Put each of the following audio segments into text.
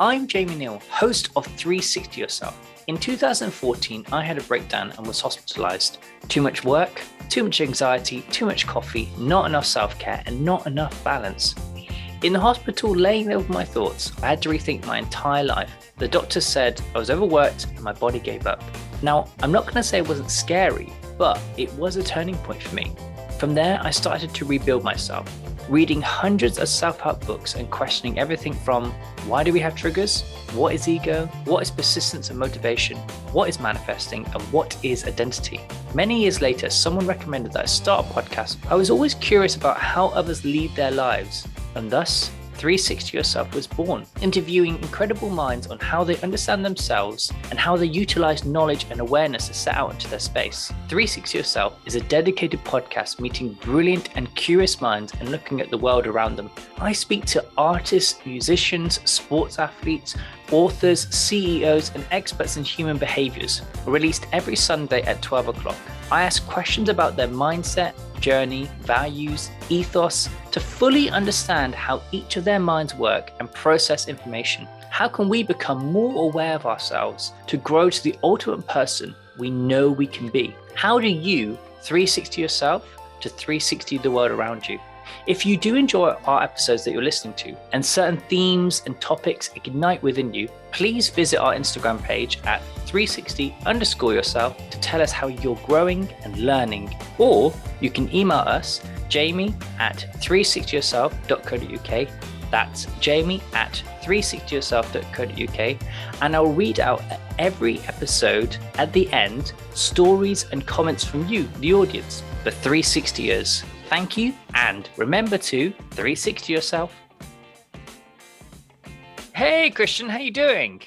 I'm Jamie Neal, host of 360 Yourself. In 2014, I had a breakdown and was hospitalized. Too much work, too much anxiety, too much coffee, not enough self care, and not enough balance. In the hospital, laying there with my thoughts, I had to rethink my entire life. The doctor said I was overworked and my body gave up. Now, I'm not going to say it wasn't scary, but it was a turning point for me. From there, I started to rebuild myself, reading hundreds of self help books and questioning everything from why do we have triggers? What is ego? What is persistence and motivation? What is manifesting? And what is identity? Many years later, someone recommended that I start a podcast. I was always curious about how others lead their lives, and thus 360 Yourself was born, interviewing incredible minds on how they understand themselves and how they utilize knowledge and awareness to set out into their space. 360 Yourself is a dedicated podcast meeting brilliant and curious minds and looking at the world around them. I speak to artists, musicians, sports athletes, authors, CEOs, and experts in human behaviors, released every Sunday at 12 o'clock. I ask questions about their mindset, journey, values, ethos to fully understand how each of their minds work and process information. How can we become more aware of ourselves to grow to the ultimate person we know we can be? How do you 360 yourself to 360 the world around you? If you do enjoy our episodes that you're listening to and certain themes and topics ignite within you, please visit our Instagram page at 360 underscore yourself to tell us how you're growing and learning. Or you can email us, jamie at 360yourself.co.uk. That's jamie at 360yourself.co.uk. And I'll read out every episode at the end stories and comments from you, the audience, the 360ers. Thank you, and remember to 360 yourself. Hey, Christian, how you doing?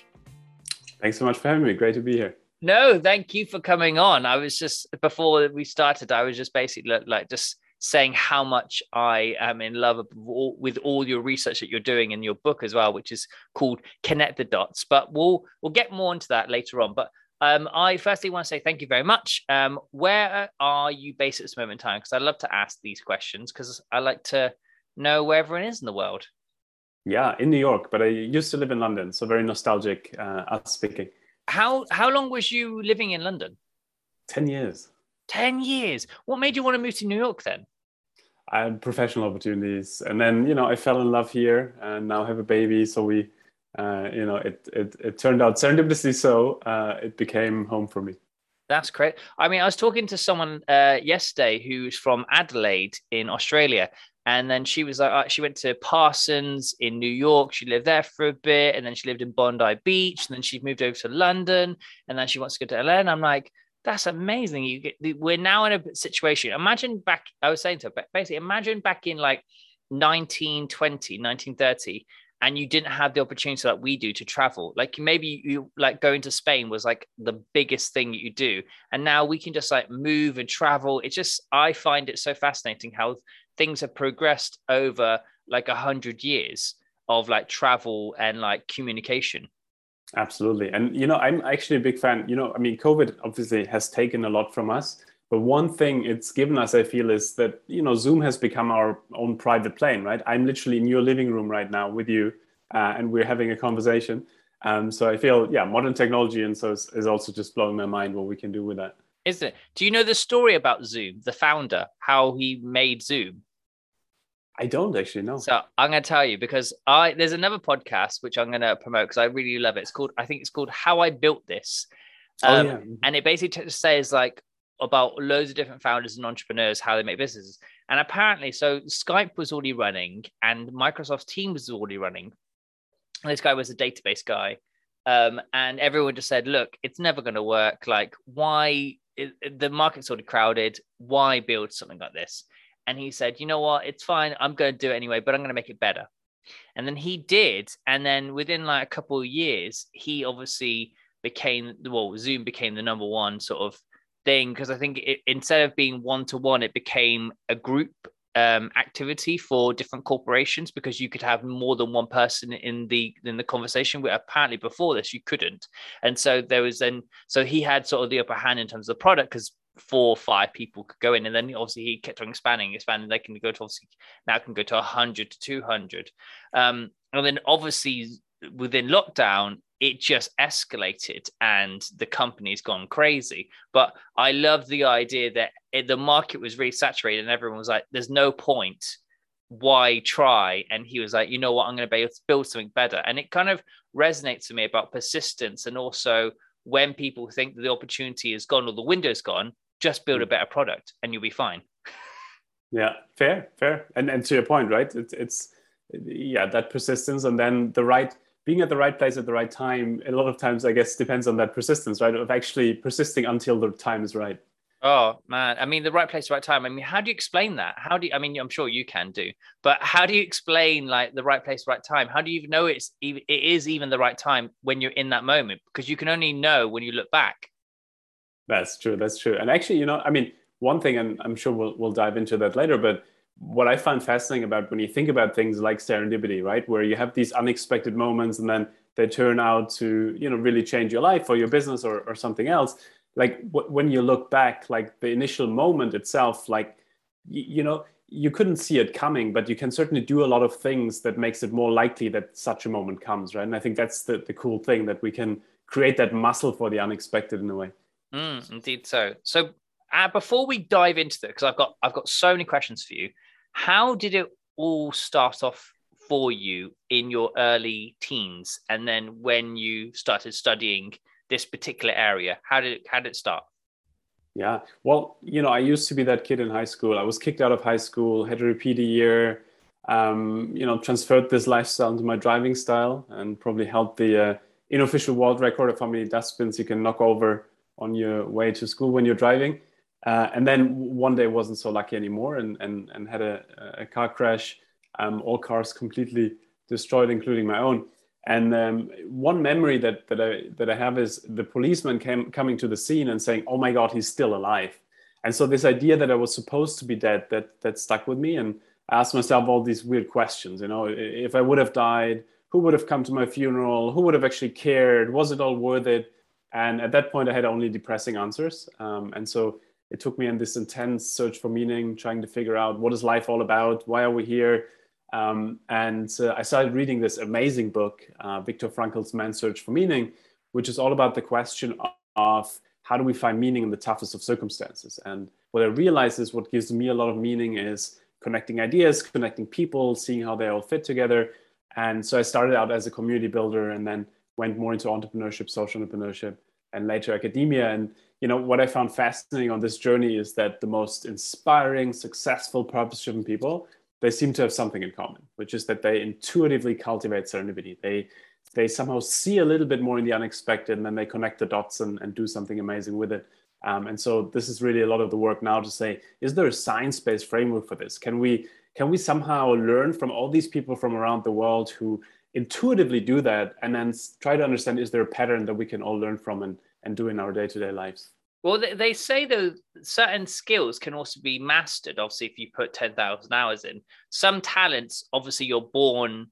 Thanks so much for having me. Great to be here. No, thank you for coming on. I was just before we started, I was just basically like just saying how much I am in love with all your research that you're doing in your book as well, which is called Connect the Dots. But we'll we'll get more into that later on. But um, I firstly want to say thank you very much. Um, where are you based at this moment in time? Because I love to ask these questions because I like to know where everyone is in the world. Yeah, in New York, but I used to live in London, so very nostalgic. Uh, us speaking. How how long was you living in London? Ten years. Ten years. What made you want to move to New York then? I had professional opportunities, and then you know I fell in love here, and now have a baby. So we uh, you know, it, it, it turned out serendipitously so uh, it became home for me. That's great. I mean, I was talking to someone uh, yesterday who's from Adelaide in Australia, and then she was like, uh, she went to Parsons in New York. She lived there for a bit, and then she lived in Bondi Beach, and then she moved over to London, and then she wants to go to LA. And I'm like, that's amazing. You get, we're now in a situation. Imagine back. I was saying to her, basically, imagine back in like 1920, 1930 and you didn't have the opportunity that we do to travel. Like maybe you like going to spain was like the biggest thing you do. And now we can just like move and travel. It's just i find it so fascinating how things have progressed over like a hundred years of like travel and like communication. Absolutely. And you know i'm actually a big fan you know i mean covid obviously has taken a lot from us but one thing it's given us i feel is that you know zoom has become our own private plane right i'm literally in your living room right now with you uh, and we're having a conversation um, so i feel yeah modern technology and so is, is also just blowing my mind what we can do with that isn't it do you know the story about zoom the founder how he made zoom I don't actually know. So I'm going to tell you because I there's another podcast which I'm going to promote because I really love it. It's called I think it's called How I Built This, oh, um, oh, yeah. and it basically says like about loads of different founders and entrepreneurs how they make businesses. And apparently, so Skype was already running and Microsoft Teams was already running. This guy was a database guy. Um, and everyone just said, look, it's never going to work. Like, why? It, the market's already crowded. Why build something like this? And he said, you know what? It's fine. I'm going to do it anyway, but I'm going to make it better. And then he did. And then within like a couple of years, he obviously became, the well, Zoom became the number one sort of thing because I think it, instead of being one to one, it became a group um, activity for different corporations because you could have more than one person in the in the conversation. Where apparently before this you couldn't, and so there was then so he had sort of the upper hand in terms of the product because four or five people could go in, and then obviously he kept on expanding, expanding. They can go to obviously now can go to hundred to two hundred, um, and then obviously within lockdown, it just escalated and the company's gone crazy. But I love the idea that it, the market was really saturated and everyone was like, there's no point. Why try? And he was like, you know what? I'm going to be able to build something better. And it kind of resonates to me about persistence and also when people think that the opportunity is gone or the window's gone, just build a mm. better product and you'll be fine. Yeah, fair, fair. And and to your point, right? It's it's yeah, that persistence and then the right being at the right place at the right time. A lot of times, I guess, depends on that persistence, right? Of actually persisting until the time is right. Oh man, I mean, the right place, right time. I mean, how do you explain that? How do you, I mean, I'm sure you can do, but how do you explain like the right place, right time? How do you know it's it is even the right time when you're in that moment? Because you can only know when you look back. That's true. That's true. And actually, you know, I mean, one thing, and I'm sure we'll we'll dive into that later, but what I find fascinating about when you think about things like serendipity, right, where you have these unexpected moments and then they turn out to, you know, really change your life or your business or, or something else. Like when you look back like the initial moment itself like you know you couldn't see it coming but you can certainly do a lot of things that makes it more likely that such a moment comes right? And i think that's the, the cool thing that we can create that muscle for the unexpected in a way. Mm, indeed. So so uh, before we dive into that because i've got i've got so many questions for you how did it all start off for you in your early teens and then when you started studying this particular area? How did it, how did it start? Yeah, well, you know, I used to be that kid in high school. I was kicked out of high school, had to repeat a year. Um, you know, transferred this lifestyle into my driving style, and probably helped the uh, unofficial world record of how many dustbins you can knock over on your way to school when you're driving. Uh, and then one day wasn't so lucky anymore, and and and had a, a car crash. Um, all cars completely destroyed, including my own. And um, one memory that, that, I, that I have is the policeman came, coming to the scene and saying, oh my God, he's still alive. And so this idea that I was supposed to be dead, that, that stuck with me. And I asked myself all these weird questions, you know, if I would have died, who would have come to my funeral? Who would have actually cared? Was it all worth it? And at that point, I had only depressing answers. Um, and so it took me on this intense search for meaning, trying to figure out what is life all about? Why are we here? Um, and uh, I started reading this amazing book, uh, Viktor Frankl's Man's Search for Meaning, which is all about the question of how do we find meaning in the toughest of circumstances. And what I realized is what gives me a lot of meaning is connecting ideas, connecting people, seeing how they all fit together. And so I started out as a community builder and then went more into entrepreneurship, social entrepreneurship, and later academia. And you know what I found fascinating on this journey is that the most inspiring, successful, purpose-driven people they seem to have something in common, which is that they intuitively cultivate serendipity. They they somehow see a little bit more in the unexpected and then they connect the dots and, and do something amazing with it. Um, and so this is really a lot of the work now to say, is there a science-based framework for this? Can we can we somehow learn from all these people from around the world who intuitively do that and then try to understand is there a pattern that we can all learn from and, and do in our day-to-day lives? Well, they say though certain skills can also be mastered. Obviously, if you put ten thousand hours in, some talents obviously you're born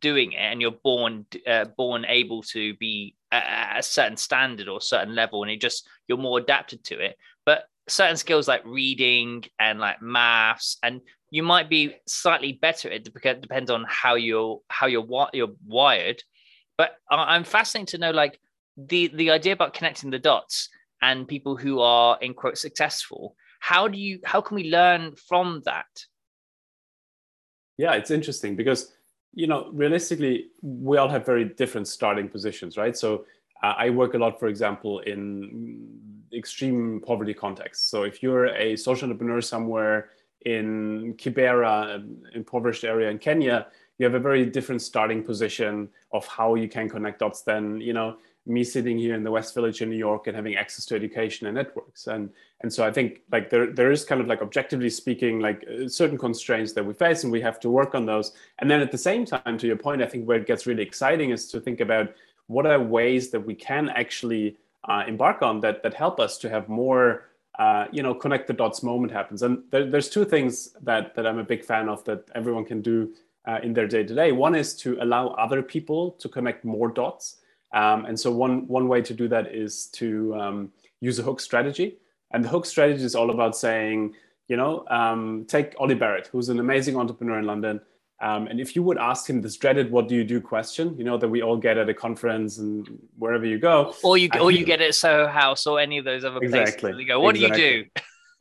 doing it, and you're born uh, born able to be at a certain standard or certain level, and it just you're more adapted to it. But certain skills like reading and like maths, and you might be slightly better at it because it depends on how you're how you're you're wired. But I'm fascinated to know like the the idea about connecting the dots and people who are in quote successful how do you how can we learn from that? Yeah it's interesting because you know realistically we all have very different starting positions right? So uh, i work a lot for example in extreme poverty contexts. So if you're a social entrepreneur somewhere in kibera an impoverished area in kenya you have a very different starting position of how you can connect dots than you know me sitting here in the West Village in New York and having access to education and networks. And and so I think like there there is kind of like objectively speaking like uh, certain constraints that we face and we have to work on those. And then at the same time, to your point, I think where it gets really exciting is to think about what are ways that we can actually uh, embark on that that help us to have more uh, you know connect the dots moment happens. And there, there's two things that that I'm a big fan of that everyone can do. Uh, in their day to day. One is to allow other people to connect more dots. Um, and so one, one way to do that is to um, use a hook strategy. And the hook strategy is all about saying, you know, um, take Ollie Barrett, who's an amazing entrepreneur in London. Um, and if you would ask him this dreaded "What do you do?" question, you know that we all get at a conference and wherever you go, or you or you get at Soho House or any of those other exactly, places, you go, "What exactly. do you do?"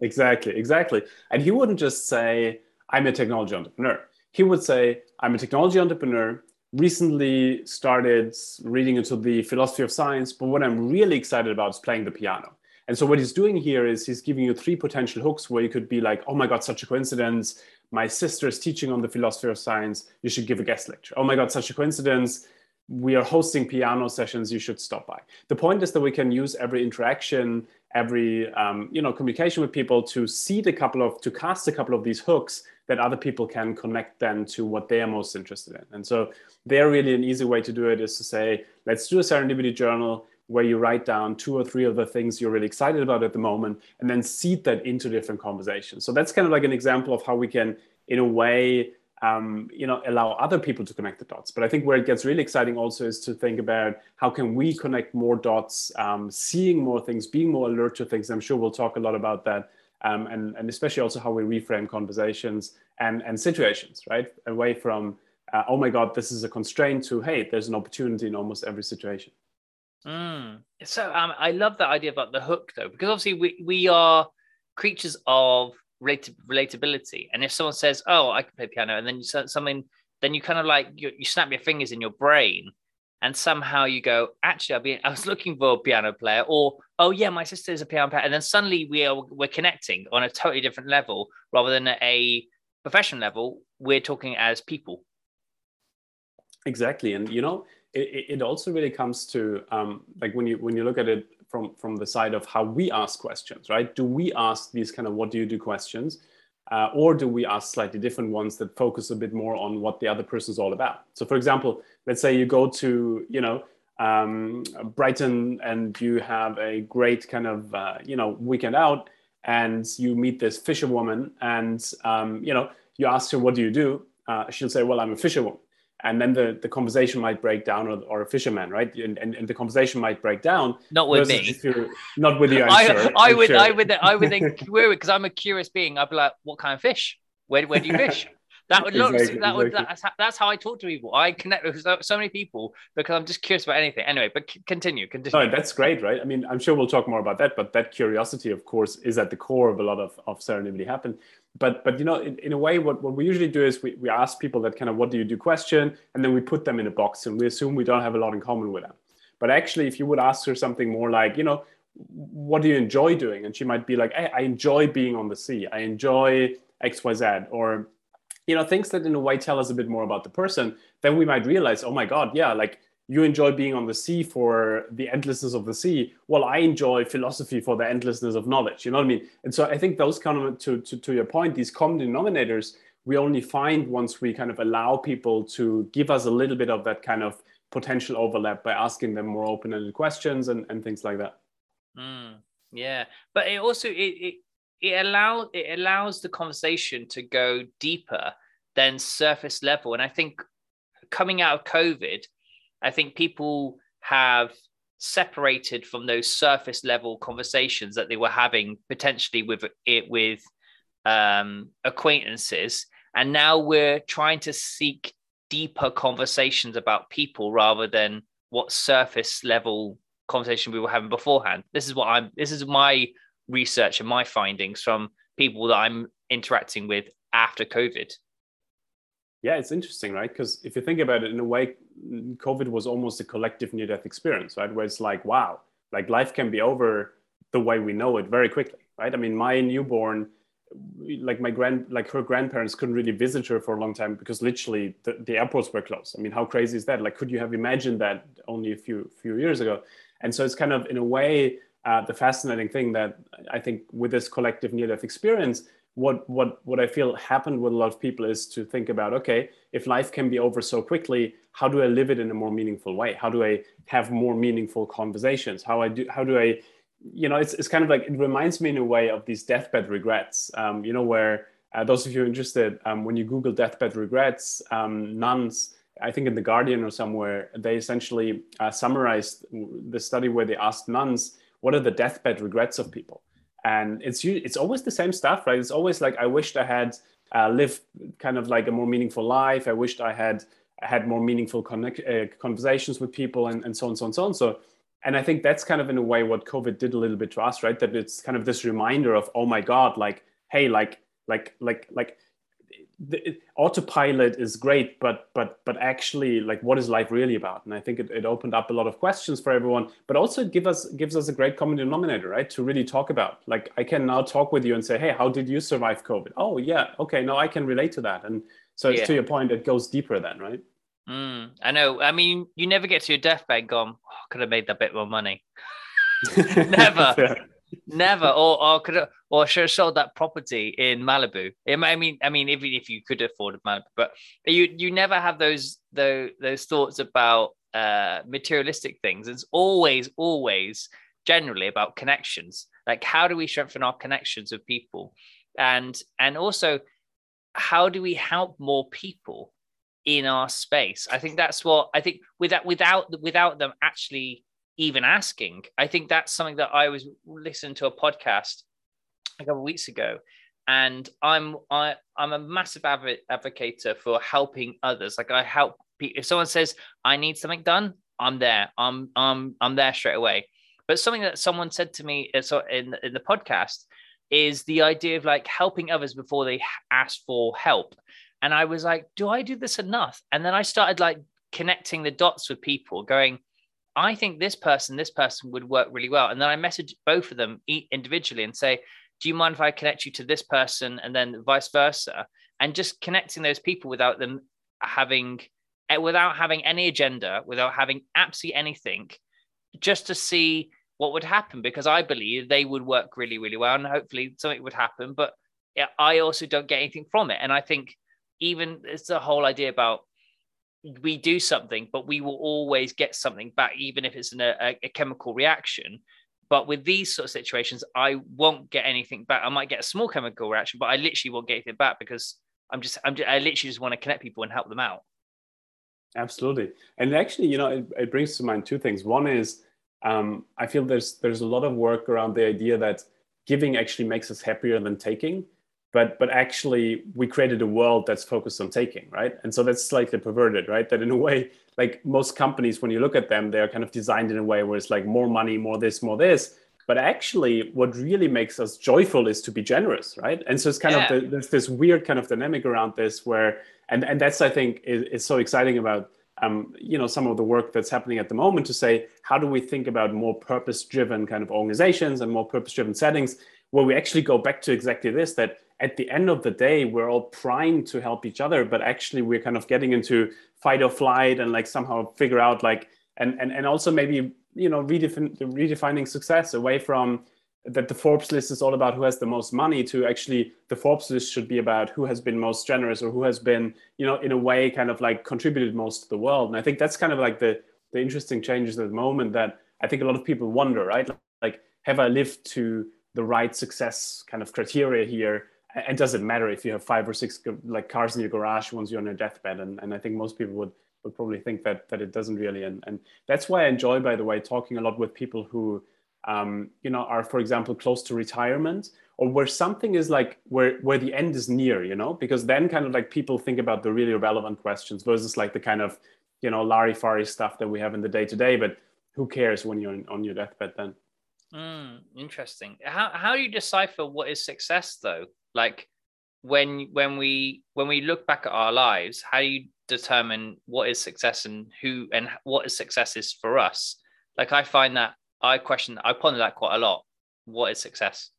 exactly, exactly. And he wouldn't just say, "I'm a technology entrepreneur." He would say, "I'm a technology entrepreneur." Recently started reading into the philosophy of science, but what I'm really excited about is playing the piano. And so what he's doing here is he's giving you three potential hooks where you could be like, oh my God, such a coincidence. My sister is teaching on the philosophy of science. You should give a guest lecture. Oh my God, such a coincidence. We are hosting piano sessions. You should stop by. The point is that we can use every interaction, every um, you know communication with people to seed a couple of to cast a couple of these hooks that other people can connect then to what they are most interested in. And so there really an easy way to do it is to say, let's do a serendipity journal where you write down two or three of the things you're really excited about at the moment and then seed that into different conversations. So that's kind of like an example of how we can, in a way, um, you know, allow other people to connect the dots. But I think where it gets really exciting also is to think about how can we connect more dots, um, seeing more things, being more alert to things. I'm sure we'll talk a lot about that. Um, and, and especially also how we reframe conversations and, and situations, right? Away from, uh, oh my God, this is a constraint to, hey, there's an opportunity in almost every situation. Mm. So um, I love that idea about the hook, though, because obviously we, we are creatures of relatability. And if someone says, "Oh, I can play piano," and then you something, then you kind of like you, you snap your fingers in your brain, and somehow you go, "Actually, I've been, I was looking for a piano player," or "Oh yeah, my sister is a player," and then suddenly we are we're connecting on a totally different level rather than a professional level. We're talking as people. Exactly, and you know it, it also really comes to um, like when you when you look at it from from the side of how we ask questions right do we ask these kind of what do you do questions uh, or do we ask slightly different ones that focus a bit more on what the other person is all about so for example let's say you go to you know um, brighton and you have a great kind of uh, you know weekend out and you meet this fisherwoman and um, you know you ask her what do you do? Uh, she'll say well i'm a fisherwoman. And then the, the conversation might break down or, or a fisherman right? And, and, and the conversation might break down not with me. not with you I'm I, sure, I would sure. i would i would think because i'm a curious being i'd be like what kind of fish? Where, where do you fish that would look exactly, that would exactly. that's, how, that's how i talk to people. I connect with so, many people because i'm just curious about anything. Anyway but continue continue. No, that's great right? I mean i'm sure we'll talk more about that but that curiosity of course is at the core of a lot of, of serendipity happen. But but you know in, in a way what, what we usually do is we, we ask people that kind of what do you do question and then we put them in a box and we assume we don't have a lot in common with them. But actually if you would ask her something more like you know what do you enjoy doing? and she might be like hey, i enjoy being on the sea. I enjoy xyz or you know things that in a way tell us a bit more about the person then we might realize oh my god yeah like you enjoy being on the sea for the endlessness of the sea well i enjoy philosophy for the endlessness of knowledge you know what i mean? And so i think those kind of to, to, to your point these common denominators we only find once we kind of allow people to give us a little bit of that kind of potential overlap by asking them more open-ended questions and, and things like that. Mm, yeah. But it also it, it it allows it allows the conversation to go deeper than surface level and i think coming out of covid I think people have separated from those surface level conversations that they were having potentially with it with um, acquaintances, and now we're trying to seek deeper conversations about people rather than what surface level conversation we were having beforehand. This is what I'm. This is my research and my findings from people that I'm interacting with after COVID. Yeah, it's interesting, right? Because if you think about it in a way, COVID was almost a collective near death experience, right? Where it's like, wow, like life can be over the way we know it very quickly, right? I mean, my newborn, like my grand, like her grandparents couldn't really visit her for a long time because literally the, the airports were closed. I mean, how crazy is that? Like, could you have imagined that only a few few years ago? And so it's kind of in a way uh, the fascinating thing that I think with this collective near death experience what what what I feel happened with a lot of people is to think about okay, if life can be over so quickly, how do I live it in a more meaningful way? How do I have more meaningful conversations? How I do how do I you know it's, it's kind of like it reminds me in a way of these deathbed regrets um, you know where uh, those of you interested um, when you google deathbed regrets um, nuns i think in the guardian or somewhere they essentially uh, summarized the study where they asked nuns what are the deathbed regrets of people and it's it's always the same stuff right it's always like i wished i had uh, live kind of like a more meaningful life. I wished I had I had more meaningful connect, uh, conversations with people and, and so on, so on, so on. So, and I think that's kind of in a way what COVID did a little bit to us, right? That it's kind of this reminder of, oh my God, like, hey, like, like, like, like, the autopilot is great but but but actually like what is life really about? And i think it, it opened up a lot of questions for everyone but also it give us gives us a great common denominator right to really talk about. Like i can now talk with you and say hey how did you survive covid? Oh yeah okay now i can relate to that. And so yeah. to your point it goes deeper then right? Mm, i know. I mean you never get to your deathbed gone oh, could have made that bit more money. Never never or or could have, or should have sold that property in Malibu. I mean, I mean, even if you could afford Malibu, but you you never have those those those thoughts about uh, materialistic things. It's always always generally about connections. Like how do we strengthen our connections with people, and and also how do we help more people in our space? I think that's what I think without without without them actually even asking. I think that's something that I was listening to a podcast a couple of weeks ago, and I'm I I'm a massive advocate for helping others. Like I help people. If someone says I need something done, I'm there. I'm I'm I'm there straight away. But something that someone said to me uh, so in in the podcast is the idea of like helping others before they ask for help. And I was like, do I do this enough? And then I started like connecting the dots with people, going, I think this person, this person would work really well. And then I message both of them individually and say, do you mind if I connect you to this person and then vice versa? And just connecting those people without them having, eh, without having any agenda, without having absolutely anything, just to see what would happen because I believe they would work really, really well. And hopefully something would happen. But I also don't get anything from it. And I think even it's the whole idea about we do something, but we will always get something back, even if it's in a, a, chemical reaction. But with these sort of situations, I won't get anything back. I might get a small chemical reaction, but I literally won't get anything back because I'm just, I'm just, I literally just want to connect people and help them out. Absolutely, and actually, you know, it, it brings to mind two things. One is um, I feel there's there's a lot of work around the idea that giving actually makes us happier than taking but but actually we created a world that's focused on taking right? And so that's slightly perverted right? That in a way like most companies when you look at them they're kind of designed in a way where it's like more money more this more this. But actually what really makes us joyful is to be generous right? And so it's kind yeah. of the, there's this weird kind of dynamic around this where and and that's i think is, is so exciting about um, you know some of the work that's happening at the moment to say how do we think about more purpose driven kind of organizations and more purpose driven settings where we actually go back to exactly this that at the end of the day, we're all primed to help each other, but actually we're kind of getting into fight or flight and like somehow figure out like and and, and also maybe you know redefin- redefining success away from that the Forbes list is all about who has the most money to actually the Forbes list should be about who has been most generous or who has been, you know, in a way kind of like contributed most to the world. And I think that's kind of like the the interesting changes at the moment that I think a lot of people wonder, right? Like, have I lived to the right success kind of criteria here? It doesn't matter if you have five or six like cars in your garage once you're on your deathbed? And, and i think most people would would probably think that that it doesn't really. And, and that's why i enjoy by the way talking a lot with people who um, you know are for example close to retirement or where something is like where where the end is near you know? Because then kind of like people think about the really relevant questions versus like the kind of you know larry-fari stuff that we have in the day to day but who cares when you're on your deathbed then? Mm, interesting. How, how do you decipher what is success though like when when we when we look back at our lives how do you determine what is success and who and what is success is for us? Like i find that i question i ponder that quite a lot. What is success?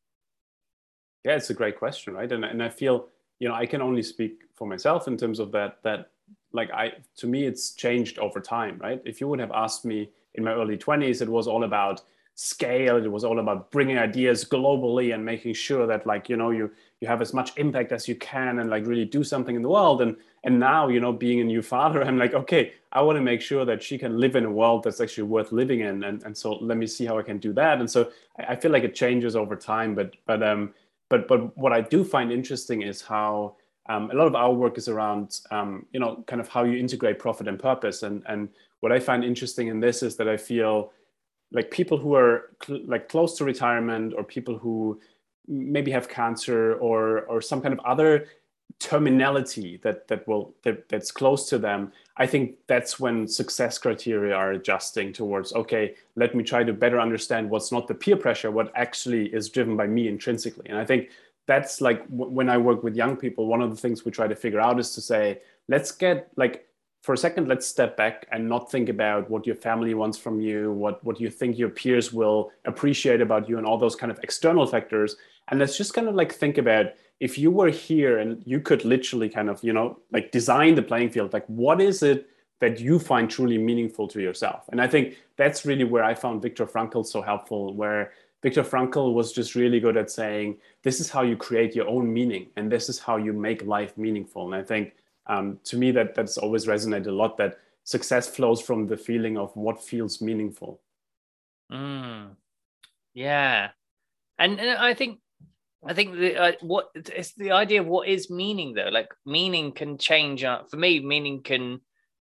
Yeah it's a great question right? And, and i feel you know i can only speak for myself in terms of that that like i to me it's changed over time right? If you would have asked me in my early 20s it was all about scale. It was all about bringing ideas globally and making sure that like you know you you have as much impact as you can and like really do something in the world. And and now you know being a new father i'm like okay i want to make sure that she can live in a world that's actually worth living in. And, and so let me see how i can do that. And so I, I feel like it changes over time but but um but but what i do find interesting is how um, a lot of our work is around um, you know kind of how you integrate profit and purpose. And and what i find interesting in this is that i feel like people who are cl- like close to retirement or people who maybe have cancer or or some kind of other terminality that that will that, that's close to them i think that's when success criteria are adjusting towards okay let me try to better understand what's not the peer pressure what actually is driven by me intrinsically. And i think that's like w- when i work with young people one of the things we try to figure out is to say let's get like for a second let's step back and not think about what your family wants from you what what you think your peers will appreciate about you and all those kind of external factors. And let's just kind of like think about if you were here and you could literally kind of you know like design the playing field like what is it that you find truly meaningful to yourself? And i think that's really where i found viktor frankl so helpful where viktor frankl was just really good at saying this is how you create your own meaning and this is how you make life meaningful. And i think um, to me that that's always resonated a lot that success flows from the feeling of what feels meaningful mm. yeah and, and i think I think the uh, what it's the idea of what is meaning though. Like meaning can change. Uh, for me, meaning can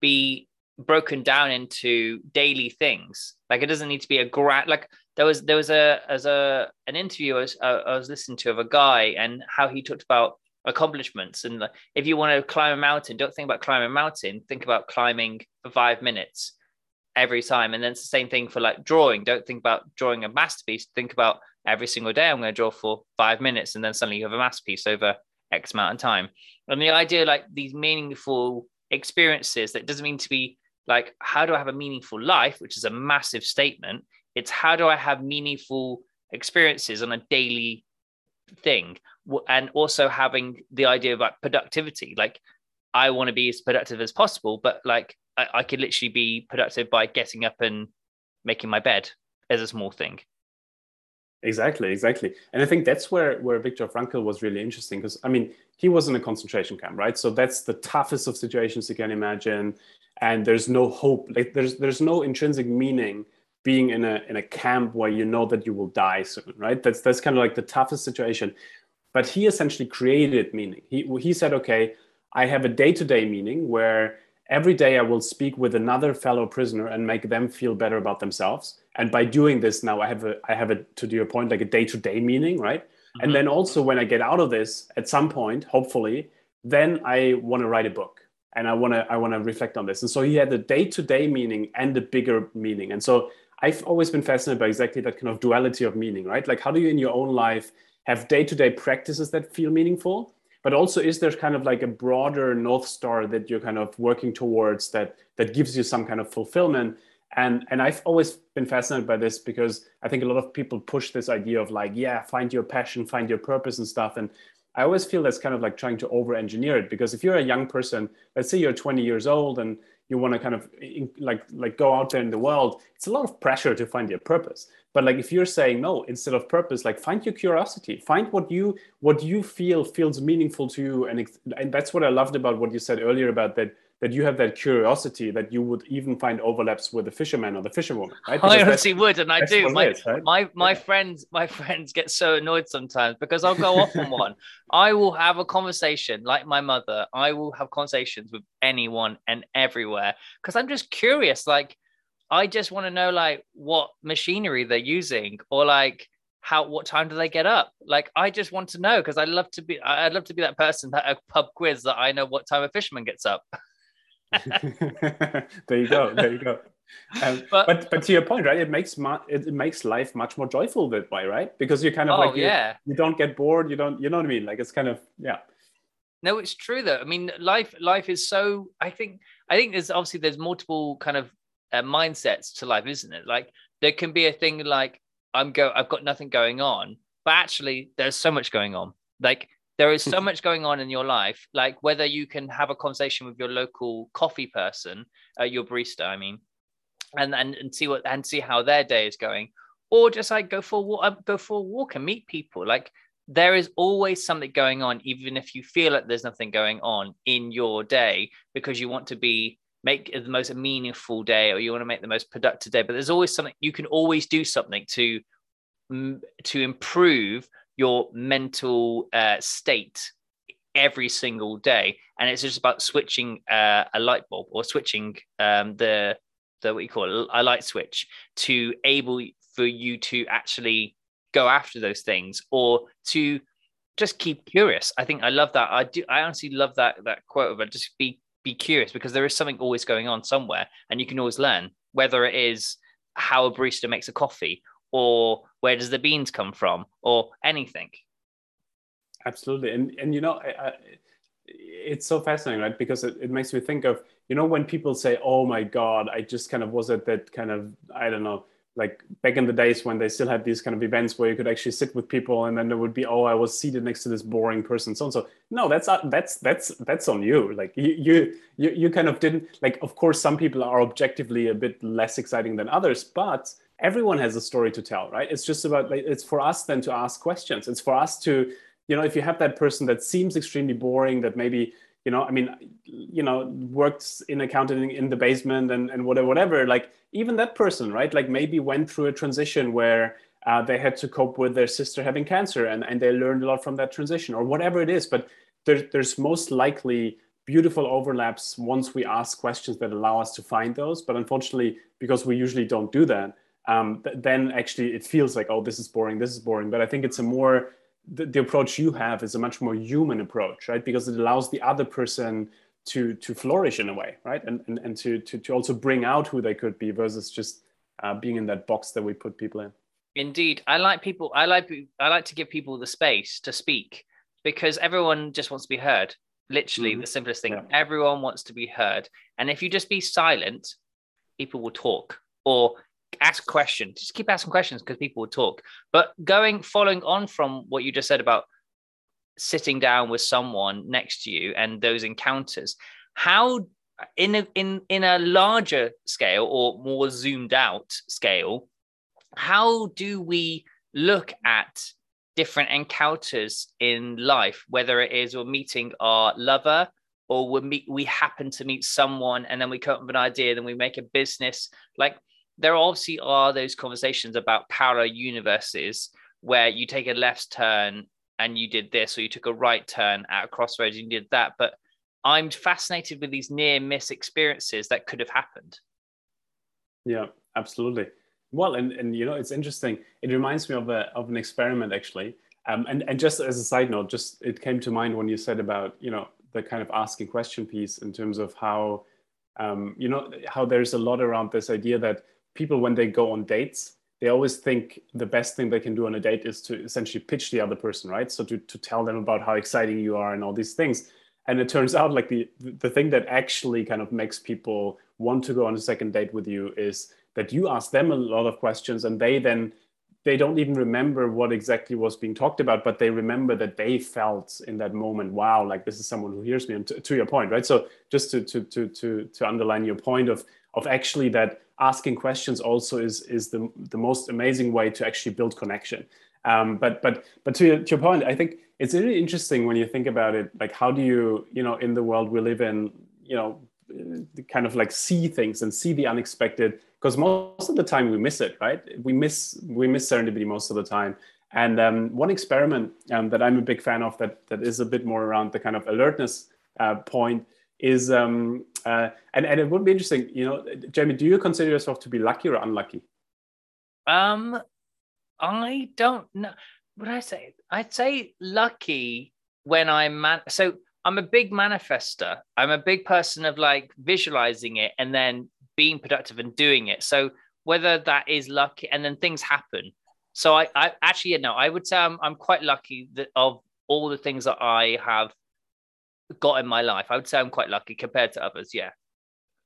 be broken down into daily things. Like it doesn't need to be a grand. Like there was there was a as a an interview I was, I was listening to of a guy and how he talked about accomplishments and if you want to climb a mountain, don't think about climbing a mountain. Think about climbing for five minutes every time. And then it's the same thing for like drawing. Don't think about drawing a masterpiece. Think about every single day I'm going to draw for five minutes, and then suddenly you have a masterpiece over X amount of time. And the idea, like these meaningful experiences, that doesn't mean to be like, how do I have a meaningful life, which is a massive statement. It's how do I have meaningful experiences on a daily thing, and also having the idea like productivity. Like, I want to be as productive as possible, but like I, I could literally be productive by getting up and making my bed as a small thing. Exactly, exactly. And I think that's where where Viktor Frankl was really interesting because I mean, he was in a concentration camp, right? So that's the toughest of situations you can imagine and there's no hope. Like there's there's no intrinsic meaning being in a in a camp where you know that you will die soon, right? That's that's kind of like the toughest situation. But he essentially created meaning. He he said, "Okay, I have a day-to-day meaning where every day I will speak with another fellow prisoner and make them feel better about themselves." and by doing this now i have a i have a to your point like a day-to-day meaning right mm-hmm. and then also when i get out of this at some point hopefully then i want to write a book and i want to i want to reflect on this and so he had a day-to-day meaning and a bigger meaning and so i've always been fascinated by exactly that kind of duality of meaning right like how do you in your own life have day-to-day practices that feel meaningful but also is there kind of like a broader north star that you're kind of working towards that that gives you some kind of fulfillment? And and i've always been fascinated by this because i think a lot of people push this idea of like yeah find your passion find your purpose and stuff. And i always feel that's kind of like trying to over engineer it because if you're a young person let's say you're 20 years old and you want to kind of like like go out there in the world it's a lot of pressure to find your purpose. But like if you're saying no instead of purpose like find your curiosity. Find what you what you feel feels meaningful to you. And and that's what i loved about what you said earlier about that that you have that curiosity that you would even find overlaps with the fisherman or the fisherwoman, right? Because I honestly would, and I do. My, is, right? my my yeah. friends, my friends get so annoyed sometimes because I'll go off on one. I will have a conversation like my mother. I will have conversations with anyone and everywhere because I'm just curious. Like, I just want to know like what machinery they're using or like how what time do they get up like i just want to know because i love to be i'd love to be that person that a pub quiz that i know what time a fisherman gets up there you go. There you go. Um, but, but, but to your point, right? It makes mu- it, it, makes life much more joyful that way, right? Because you're kind of oh, like you, yeah. you don't get bored. You don't you know what I mean? Like it's kind of yeah. No, it's true though. I mean, life life is so. I think I think there's obviously there's multiple kind of uh, mindsets to life, isn't it? Like there can be a thing like I'm go I've got nothing going on, but actually there's so much going on. Like there is so much going on in your life like whether you can have a conversation with your local coffee person uh, your barista i mean and, and and see what and see how their day is going or just like go for a walk, uh, go for a walk and meet people. Like there is always something going on even if you feel like there's nothing going on in your day because you want to be make the most meaningful day or you want to make the most productive day. But there's always something you can always do something to to improve your mental uh, state every single day and it's just about switching uh, a light bulb or switching um, the the what you call it, a light switch to able for you to actually go after those things or to just keep curious. I think I love that. I do. I honestly love that that quote of just be be curious because there is something always going on somewhere, and you can always learn whether it is how a barista makes a coffee or where does the beans come from or anything. Absolutely, and and you know, I, I, it's so fascinating, right? Because it, it makes me think of you know when people say, "Oh my God, I just kind of was at that kind of I don't know." like back in the days when they still had these kind of events where you could actually sit with people and then there would be oh i was seated next to this boring person so and so no that's not, that's that's that's on you like you, you you kind of didn't like of course some people are objectively a bit less exciting than others but everyone has a story to tell right? It's just about like it's for us then to ask questions. It's for us to you know if you have that person that seems extremely boring that maybe you know i mean you know works in accounting in the basement and, and whatever whatever like even that person right? Like maybe went through a transition where uh, they had to cope with their sister having cancer and, and they learned a lot from that transition or whatever it is. But there, there's most likely beautiful overlaps once we ask questions that allow us to find those. But unfortunately because we usually don't do that um, th- then actually it feels like oh this is boring this is boring but i think it's a more the, the approach you have is a much more human approach, right? Because it allows the other person to to flourish in a way, right? And and, and to, to to also bring out who they could be versus just uh, being in that box that we put people in. Indeed, I like people. I like I like to give people the space to speak because everyone just wants to be heard. Literally, mm-hmm. the simplest thing. Yeah. Everyone wants to be heard, and if you just be silent, people will talk. Or ask questions. Just keep asking questions because people will talk. But going, following on from what you just said about sitting down with someone next to you and those encounters, how in a in in a larger scale or more zoomed out scale, how do we look at different encounters in life, whether it is we're meeting our lover or we meet we happen to meet someone and then we come up with an idea, then we make a business like there obviously are those conversations about parallel universes where you take a left turn and you did this, or you took a right turn at a crossroads and you did that. But I'm fascinated with these near miss experiences that could have happened. Yeah, absolutely. Well, and, and you know, it's interesting. It reminds me of a of an experiment actually. Um, and, and just as a side note, just it came to mind when you said about, you know, the kind of asking question piece in terms of how um, you know, how there's a lot around this idea that people when they go on dates they always think the best thing they can do on a date is to essentially pitch the other person right? So to, to tell them about how exciting you are and all these things. And it turns out like the the thing that actually kind of makes people want to go on a second date with you is that you ask them a lot of questions and they then they don't even remember what exactly was being talked about but they remember that they felt in that moment wow like this is someone who hears me. And to, to your point right? So just to, to to to to underline your point of of actually that asking questions also is is the, the most amazing way to actually build connection. Um, but but but to your, to your point i think it's really interesting when you think about it like how do you you know in the world we live in you know kind of like see things and see the unexpected because most of the time we miss it right? We miss we miss serendipity most of the time. And um, one experiment um, that i'm a big fan of that that is a bit more around the kind of alertness uh, point is um, uh, and and it would be interesting, you know, Jamie, do you consider yourself to be lucky or unlucky? Um, I don't know. What I say? I'd say lucky when I'm man. So I'm a big manifester. I'm a big person of like visualizing it and then being productive and doing it. So whether that is lucky and then things happen. So I, I actually, know, I would say I'm, I'm quite lucky that of all the things that I have got in my life. I would say I'm quite lucky compared to others. Yeah.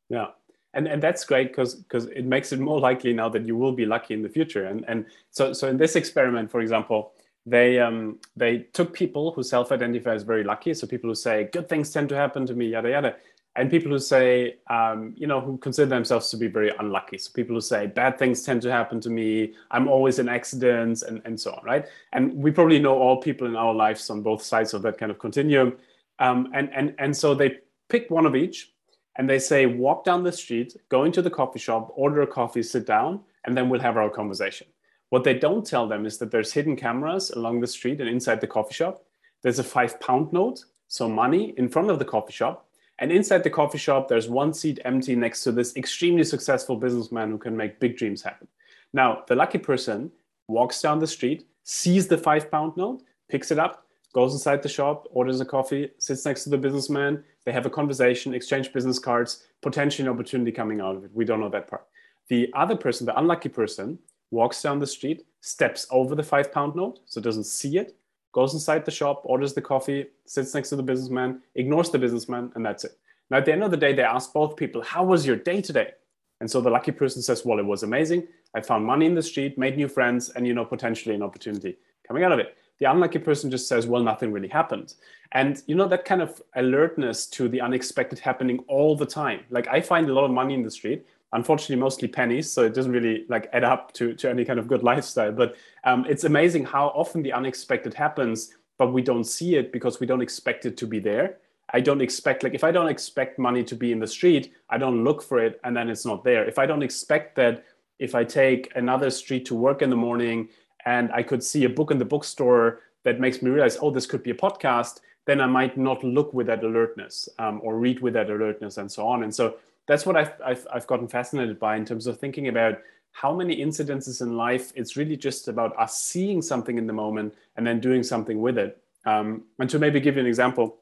Yeah. And, and that's great because because it makes it more likely now that you will be lucky in the future. And and so so in this experiment, for example, they um they took people who self-identify as very lucky, so people who say good things tend to happen to me, yada yada, and people who say um, you know who consider themselves to be very unlucky. So people who say bad things tend to happen to me, I'm always in accidents, and and so on, right? And we probably know all people in our lives on both sides of that kind of continuum um, and, and, and so they pick one of each and they say, walk down the street, go into the coffee shop, order a coffee, sit down, and then we'll have our conversation. What they don't tell them is that there's hidden cameras along the street and inside the coffee shop. There's a five pound note, so money in front of the coffee shop. And inside the coffee shop, there's one seat empty next to this extremely successful businessman who can make big dreams happen. Now, the lucky person walks down the street, sees the five pound note, picks it up, goes inside the shop, orders a coffee, sits next to the businessman. They have a conversation, exchange business cards, potentially an opportunity coming out of it. We don't know that part. The other person, the unlucky person, walks down the street, steps over the five pound note, so doesn't see it, goes inside the shop, orders the coffee, sits next to the businessman, ignores the businessman, and that's it. Now, at the end of the day, they ask both people, How was your day today? And so the lucky person says, Well, it was amazing. I found money in the street, made new friends, and you know, potentially an opportunity coming out of it. The unlucky person just says, Well, nothing really happened. And you know, that kind of alertness to the unexpected happening all the time. Like I find a lot of money in the street, unfortunately mostly pennies so it doesn't really like add up to, to any kind of good lifestyle but um, it's amazing how often the unexpected happens but we don't see it because we don't expect it to be there i don't expect like if i don't expect money to be in the street i don't look for it and then it's not there if i don't expect that if i take another street to work in the morning and i could see a book in the bookstore that makes me realize oh this could be a podcast then i might not look with that alertness um, or read with that alertness and so on and so that's what I've, I've, I've gotten fascinated by in terms of thinking about how many incidences in life it's really just about us seeing something in the moment and then doing something with it. Um, and to maybe give you an example,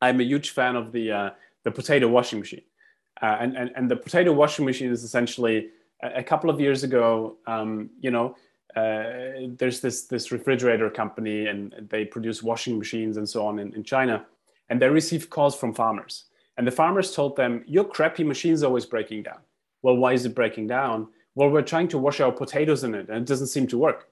I'm a huge fan of the uh, the potato washing machine, uh, and, and and the potato washing machine is essentially a, a couple of years ago. Um, you know, uh, there's this this refrigerator company, and they produce washing machines and so on in, in China, and they receive calls from farmers and the farmers told them, Your crappy machine's always breaking down. Well, why is it breaking down? Well, we're trying to wash our potatoes in it and it doesn't seem to work.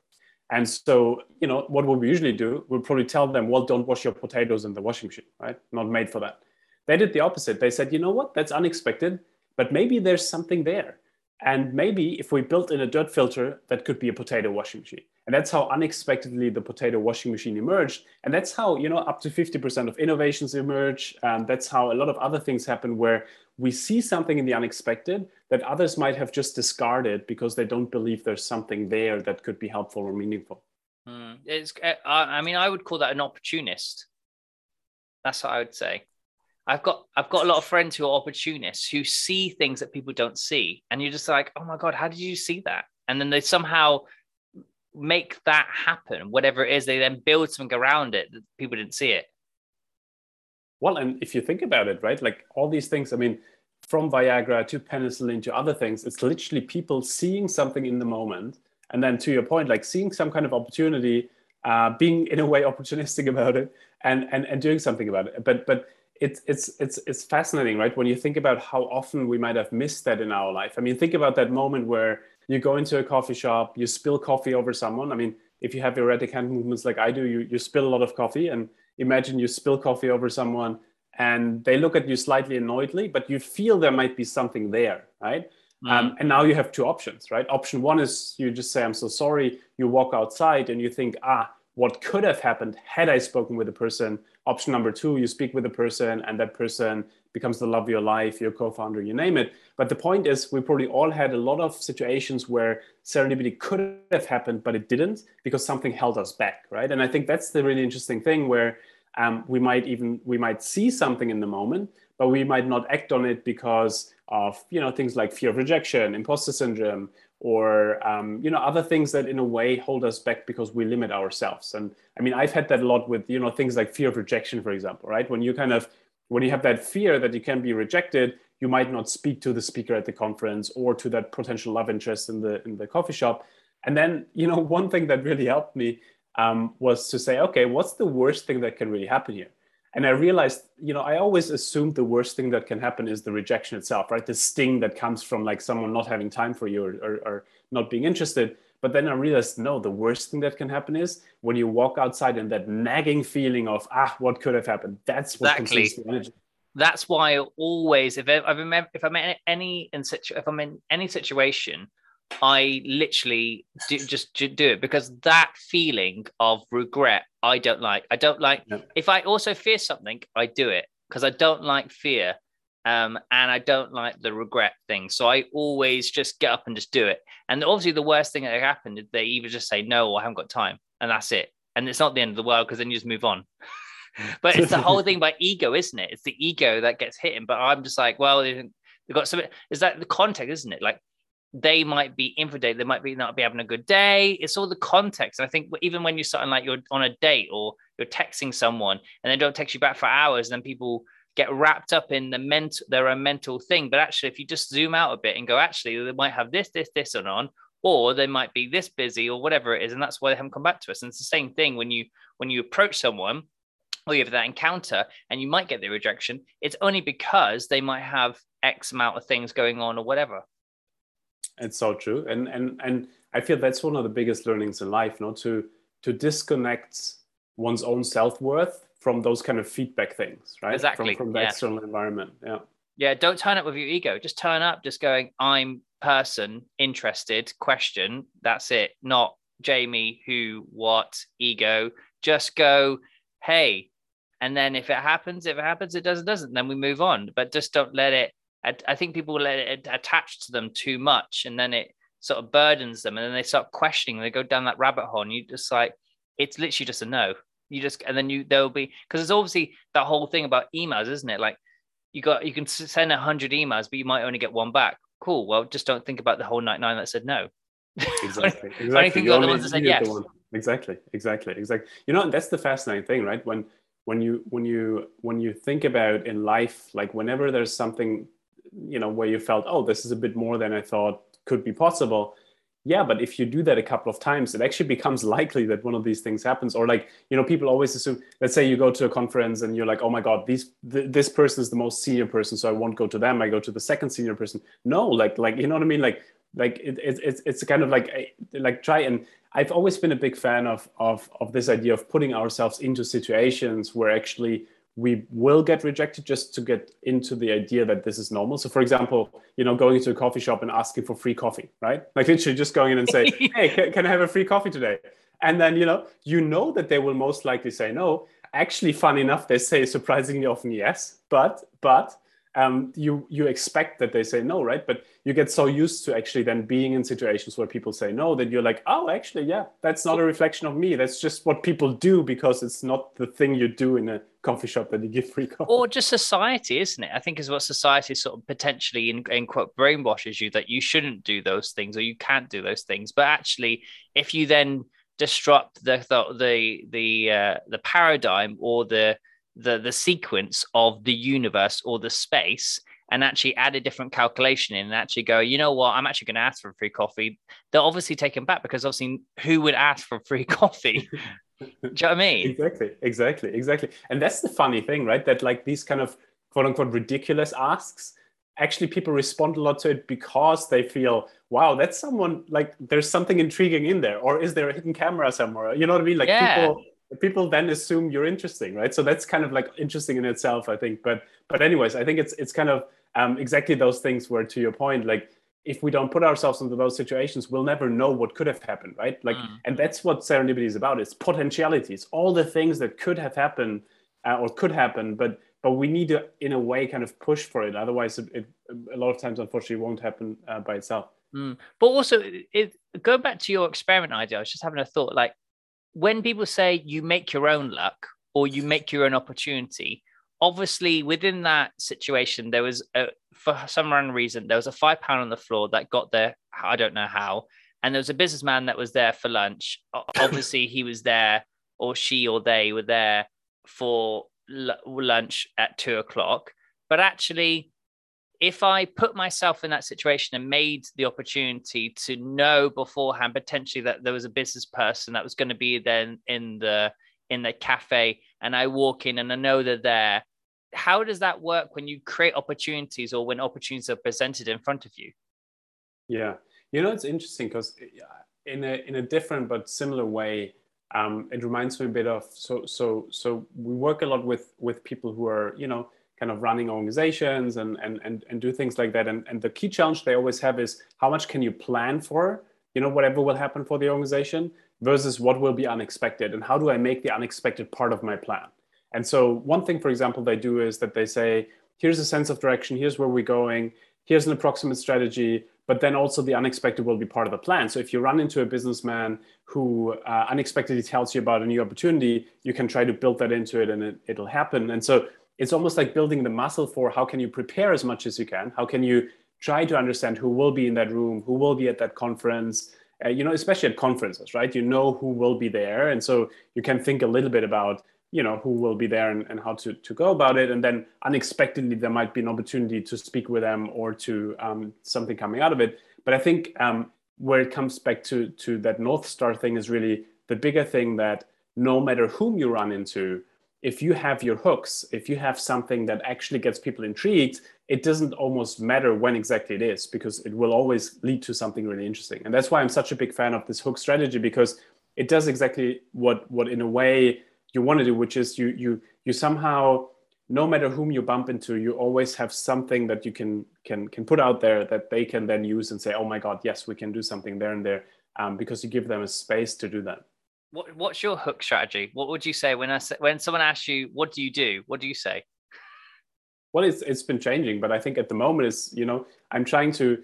And so, you know, what would we usually do? We'll probably tell them, Well, don't wash your potatoes in the washing machine, right? Not made for that. They did the opposite. They said, You know what? That's unexpected, but maybe there's something there. And maybe if we built in a dirt filter, that could be a potato washing machine. And that's how unexpectedly the potato washing machine emerged. And that's how, you know, up to 50% of innovations emerge. And that's how a lot of other things happen where we see something in the unexpected that others might have just discarded because they don't believe there's something there that could be helpful or meaningful. Mm, it's, uh, I mean, I would call that an opportunist. That's what I would say. I've got I've got a lot of friends who are opportunists who see things that people don't see, and you're just like, oh my god, how did you see that? And then they somehow make that happen, whatever it is. They then build something around it that people didn't see it. Well, and if you think about it, right, like all these things, I mean, from Viagra to penicillin to other things, it's literally people seeing something in the moment, and then to your point, like seeing some kind of opportunity, uh, being in a way opportunistic about it, and and and doing something about it. But but it's it's it's it's fascinating, right? When you think about how often we might have missed that in our life. I mean, think about that moment where you go into a coffee shop, you spill coffee over someone. I mean, if you have erratic hand movements like I do, you you spill a lot of coffee, and imagine you spill coffee over someone, and they look at you slightly annoyedly, but you feel there might be something there, right? Mm-hmm. Um, and now you have two options, right? Option one is you just say, "I'm so sorry." You walk outside, and you think, "Ah." What could have happened had I spoken with a person. Option number two, you speak with a person and that person becomes the love of your life, your co-founder, you name it. But the point is we probably all had a lot of situations where serendipity could have happened, but it didn't because something held us back, right? And I think that's the really interesting thing where um, we might even we might see something in the moment, but we might not act on it because of you know things like fear of rejection, imposter syndrome, or um, you know other things that in a way hold us back because we limit ourselves. And i mean i've had that a lot with you know things like fear of rejection for example right? When you kind of when you have that fear that you can be rejected you might not speak to the speaker at the conference or to that potential love interest in the in the coffee shop. And then you know one thing that really helped me um, was to say okay what's the worst thing that can really happen here and i realized you know i always assumed the worst thing that can happen is the rejection itself right? The sting that comes from like someone not having time for you or, or, or not being interested. But then i realized no the worst thing that can happen is when you walk outside and that nagging feeling of ah what could have happened? That's what exactly. consumes the energy. That's why I always if I, if I'm in any in situ, if I'm in any situation I literally do, just do it because that feeling of regret, I don't like. I don't like. No. If I also fear something, I do it because I don't like fear, um, and I don't like the regret thing. So I always just get up and just do it. And obviously, the worst thing that happened is they either just say no or I haven't got time, and that's it. And it's not the end of the world because then you just move on. but it's the whole thing by ego, isn't it? It's the ego that gets hit. But I'm just like, well, they've got something. Is that the context, isn't it? Like they might be infidel, they might be not be having a good day. It's all the context. And I think even when you're starting like you're on a date or you're texting someone and they don't text you back for hours, then people get wrapped up in the mental their own mental thing. But actually, if you just zoom out a bit and go, actually, they might have this, this, this and on, or they might be this busy or whatever it is, and that's why they haven't come back to us. And it's the same thing when you when you approach someone or you have that encounter and you might get the rejection. It's only because they might have X amount of things going on or whatever. It's so true, and and and I feel that's one of the biggest learnings in life, not to to disconnect one's own self worth from those kind of feedback things, right? Exactly. From, from the yeah. external environment. Yeah. Yeah. Don't turn up with your ego. Just turn up, just going, I'm person interested, question. That's it. Not Jamie, who, what, ego. Just go, hey. And then if it happens, if it happens, it does, it doesn't. Then we move on. But just don't let it. I, I think people let it attach to them too much, and then it sort of burdens them, and then they start questioning. They go down that rabbit hole, and you just like it's literally just a no you just and then you there'll be because it's obviously that whole thing about emails, isn't it? Like you got you can send a hundred emails, but you might only get one back. Cool. Well, just don't think about the whole night nine that said no. Exactly. exactly. only think about the ones that said yes. Exactly. Exactly. Exactly. You know, that's the fascinating thing, right? When when you when you when you think about in life, like whenever there's something, you know, where you felt, oh, this is a bit more than I thought could be possible. Yeah but if you do that a couple of times it actually becomes likely that one of these things happens. Or like you know people always assume let's say you go to a conference and you're like oh my god these th- this person is the most senior person so i won't go to them. I go to the second senior person. No like like you know what i mean? Like like it, it, it's it's kind of like eh, like try and i've always been a big fan of of of this idea of putting ourselves into situations where actually we will get rejected just to get into the idea that this is normal. So, for example, you know, going to a coffee shop and asking for free coffee, right? Like literally just going in and say, "Hey, can, can I have a free coffee today?" And then you know, you know that they will most likely say no. Actually, fun enough, they say surprisingly often yes. But but um, you you expect that they say no, right? But you get so used to actually then being in situations where people say no that you're like, oh, actually, yeah, that's not a reflection of me. That's just what people do because it's not the thing you do in a coffee shop and you give free coffee. Or just society, isn't it? I think is what society sort of potentially in, in quote brainwashes you that you shouldn't do those things or you can't do those things. But actually, if you then disrupt the the the uh, the paradigm or the the the sequence of the universe or the space and actually add a different calculation in and actually go, you know what, I'm actually going to ask for a free coffee. They're obviously taken back because obviously who would ask for free coffee? Do you know what I mean? Exactly, exactly, exactly. And that's the funny thing, right? That like these kind of quote unquote ridiculous asks, actually people respond a lot to it because they feel, wow, that's someone like there's something intriguing in there, or is there a hidden camera somewhere? You know what I mean? Like yeah. people people then assume you're interesting right so that's kind of like interesting in itself i think but but anyways i think it's it's kind of um, exactly those things where to your point like if we don't put ourselves into those situations we'll never know what could have happened right? Like mm. and that's what serendipity is about. It's potentialities all the things that could have happened uh, or could happen but but we need to in a way kind of push for it. Otherwise it, it a lot of times unfortunately won't happen uh, by itself. Mm. but also it, going back to your experiment idea i was just having a thought like when people say you make your own luck or you make your own opportunity, obviously within that situation, there was a, for some random reason, there was a five pound on the floor that got there. I don't know how. And there was a businessman that was there for lunch. obviously, he was there, or she or they were there for l- lunch at two o'clock. But actually, if I put myself in that situation and made the opportunity to know beforehand potentially that there was a business person that was going to be then in the in the cafe and I walk in and I know they're there, how does that work when you create opportunities or when opportunities are presented in front of you? Yeah, you know it's interesting because in a in a different but similar way, um, it reminds me a bit of so so so we work a lot with with people who are you know kind of running organizations and and and, and do things like that. And, and the key challenge they always have is how much can you plan for you know whatever will happen for the organization versus what will be unexpected and how do i make the unexpected part of my plan and so one thing for example they do is that they say here's a sense of direction. Here's where we're going. Here's an approximate strategy but then also the unexpected will be part of the plan. So if you run into a businessman who uh, unexpectedly tells you about a new opportunity you can try to build that into it and it, it'll happen. And so it's almost like building the muscle for how can you prepare as much as you can? How can you try to understand who will be in that room, who will be at that conference. Uh, you know, especially at conferences, right? You know who will be there, and so you can think a little bit about you know who will be there and, and how to, to go about it. And then unexpectedly there might be an opportunity to speak with them or to um, something coming out of it. But i think um, where it comes back to to that north star thing is really the bigger thing that no matter whom you run into if you have your hooks if you have something that actually gets people intrigued it doesn't almost matter when exactly it is because it will always lead to something really interesting. And that's why i'm such a big fan of this hook strategy because it does exactly what what in a way you want to do, which is you you you somehow no matter whom you bump into, you always have something that you can can can put out there that they can then use and say, oh my god, yes, we can do something there and there, um, because you give them a space to do that. What what's your hook strategy? What would you say when I say, when someone asks you, what do you do? What do you say? Well, it's it's been changing, but I think at the moment is you know I'm trying to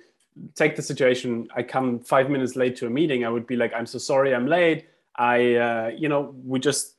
take the situation. I come five minutes late to a meeting. I would be like, I'm so sorry, I'm late. I, uh, you know, we just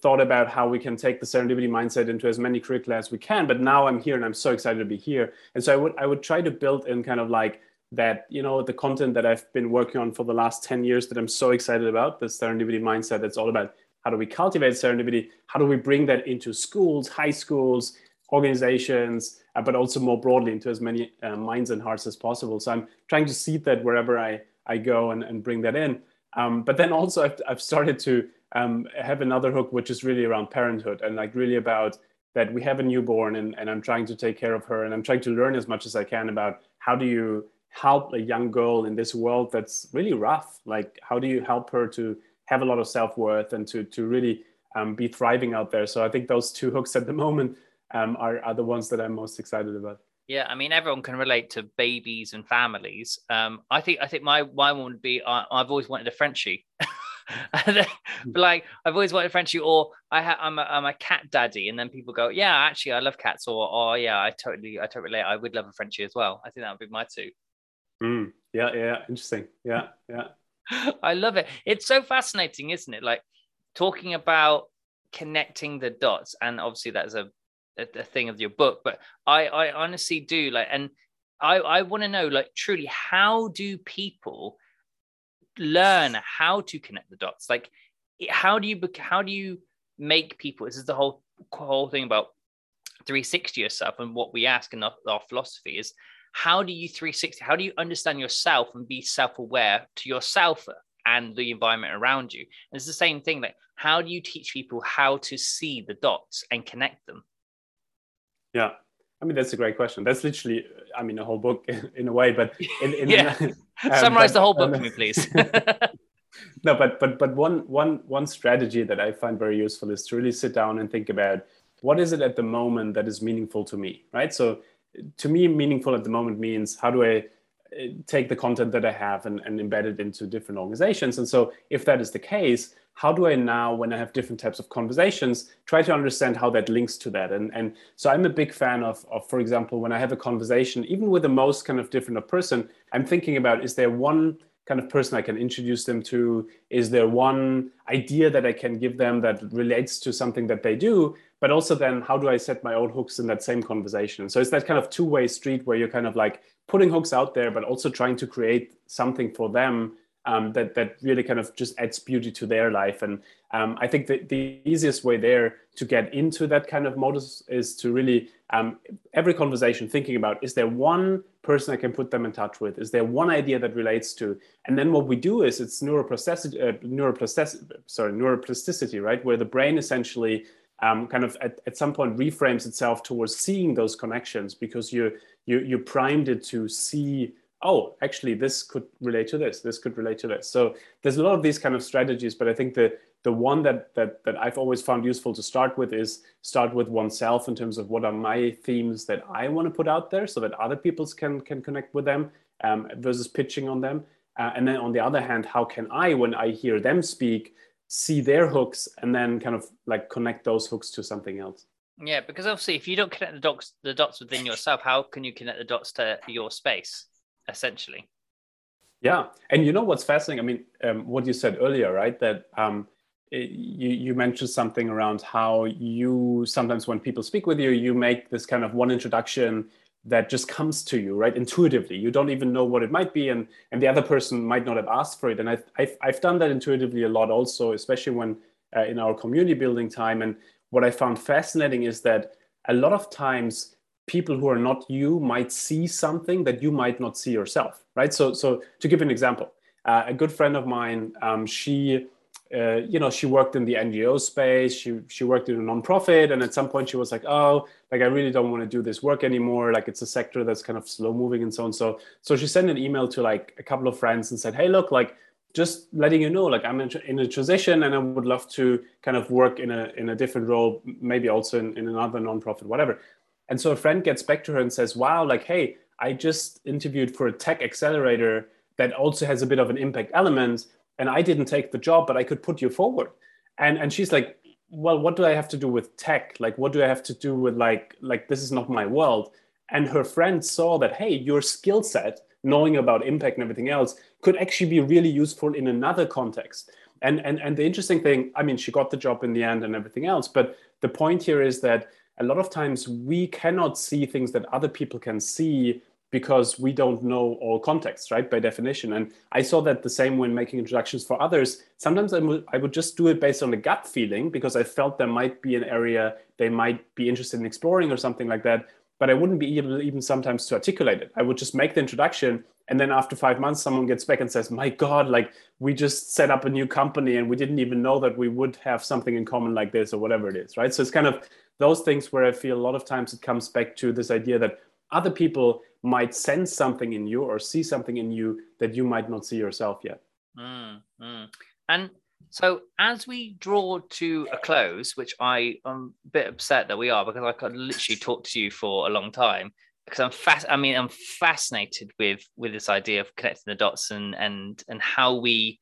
thought about how we can take the serendipity mindset into as many curricula as we can. But now I'm here and I'm so excited to be here. And so I would, I would try to build in kind of like that, you know, the content that I've been working on for the last 10 years that I'm so excited about, the serendipity mindset. That's all about how do we cultivate serendipity? How do we bring that into schools, high schools, organizations, uh, but also more broadly into as many uh, minds and hearts as possible. So I'm trying to seed that wherever I, I go and, and bring that in. Um, but then also I've, I've started to um, have another hook, which is really around parenthood and like really about that we have a newborn and, and I'm trying to take care of her and I'm trying to learn as much as I can about how do you help a young girl in this world that's really rough? Like, how do you help her to have a lot of self worth and to, to really um, be thriving out there? So I think those two hooks at the moment um, are, are the ones that I'm most excited about. Yeah, I mean everyone can relate to babies and families. Um, I think I think my my one would be I, have always wanted a Frenchie. but like I've always wanted a Frenchie, or I ha- I'm a, I'm a cat daddy, and then people go, yeah, actually I love cats, or oh yeah, I totally I totally relate. I would love a Frenchie as well. I think that would be my two. Mm, yeah, yeah, interesting. Yeah, yeah. I love it. It's so fascinating, isn't it? Like talking about connecting the dots, and obviously that's a a, a thing of your book, but I, I honestly do like, and I, I want to know, like, truly, how do people learn how to connect the dots? Like, how do you, how do you make people? This is the whole whole thing about 360 yourself, and what we ask in our, our philosophy is, how do you 360? How do you understand yourself and be self-aware to yourself and the environment around you? And it's the same thing. Like, how do you teach people how to see the dots and connect them? Yeah. I mean, that's a great question. That's literally, I mean, a whole book in a way, but in, in yeah. um, summarize but, the whole book um, for me, please. no, but but but one one one strategy that I find very useful is to really sit down and think about what is it at the moment that is meaningful to me, right? So, to me, meaningful at the moment means how do I take the content that I have and, and embed it into different organizations. And so, if that is the case, how do I now, when I have different types of conversations, try to understand how that links to that? And, and so I'm a big fan of, of, for example, when I have a conversation, even with the most kind of different person, I'm thinking about is there one kind of person I can introduce them to? Is there one idea that I can give them that relates to something that they do? But also then how do I set my own hooks in that same conversation? So it's that kind of two-way street where you're kind of like putting hooks out there, but also trying to create something for them um, that that really kind of just adds beauty to their life. And um, I think the, the easiest way there to get into that kind of modus is to really um, every conversation thinking about is there one person I can put them in touch with? Is there one idea that relates to? And then what we do is it's neuroplasticity, uh, neuroplasticity sorry, neuroplasticity, right? Where the brain essentially um, kind of at, at some point reframes itself towards seeing those connections because you you you primed it to see oh, actually, this could relate to this. This could relate to this. So there's a lot of these kind of strategies, but I think the the one that that that I've always found useful to start with is start with oneself in terms of what are my themes that I want to put out there, so that other people can can connect with them um, versus pitching on them. Uh, and then on the other hand, how can I, when I hear them speak, see their hooks and then kind of like connect those hooks to something else? Yeah, because obviously, if you don't connect the dots the dots within yourself, how can you connect the dots to your space? essentially. Yeah, and you know what's fascinating? I mean, um, what you said earlier, right? That um, it, you you mentioned something around how you sometimes when people speak with you, you make this kind of one introduction that just comes to you right intuitively you don't even know what it might be and and the other person might not have asked for it and i've i've, I've done that intuitively a lot also especially when uh, in our community building time and what i found fascinating is that a lot of times people who are not you might see something that you might not see yourself right so so to give an example uh, a good friend of mine um, she uh, you know, she worked in the NGO space. She she worked in a nonprofit, and at some point she was like, "Oh, like I really don't want to do this work anymore. Like it's a sector that's kind of slow moving and so on." So so she sent an email to like a couple of friends and said, "Hey, look, like just letting you know, like I'm in a transition, and I would love to kind of work in a in a different role, maybe also in, in another nonprofit, whatever." And so a friend gets back to her and says, "Wow, like hey, I just interviewed for a tech accelerator." That also has a bit of an impact element and I didn't take the job, but I could put you forward. And and she's like, well, what do I have to do with tech? Like, what do I have to do with like like this is not my world. And her friend saw that hey, your skill set, knowing about impact and everything else, could actually be really useful in another context. And and and the interesting thing, I mean, she got the job in the end and everything else. But the point here is that a lot of times we cannot see things that other people can see because we don't know all contexts, right? By definition. And I saw that the same when making introductions for others. Sometimes I would, I would just do it based on a gut feeling because I felt there might be an area they might be interested in exploring or something like that. But I wouldn't be able even sometimes to articulate it. I would just make the introduction. And then after five months, someone gets back and says, My God, like we just set up a new company and we didn't even know that we would have something in common like this or whatever it is, right? So it's kind of those things where I feel a lot of times it comes back to this idea that other people might sense something in you or see something in you that you might not see yourself yet. Mm, mm. And so, as we draw to a close, which I am a bit upset that we are because I could literally talk to you for a long time because I'm fast. I mean, I'm fascinated with with this idea of connecting the dots and and and how we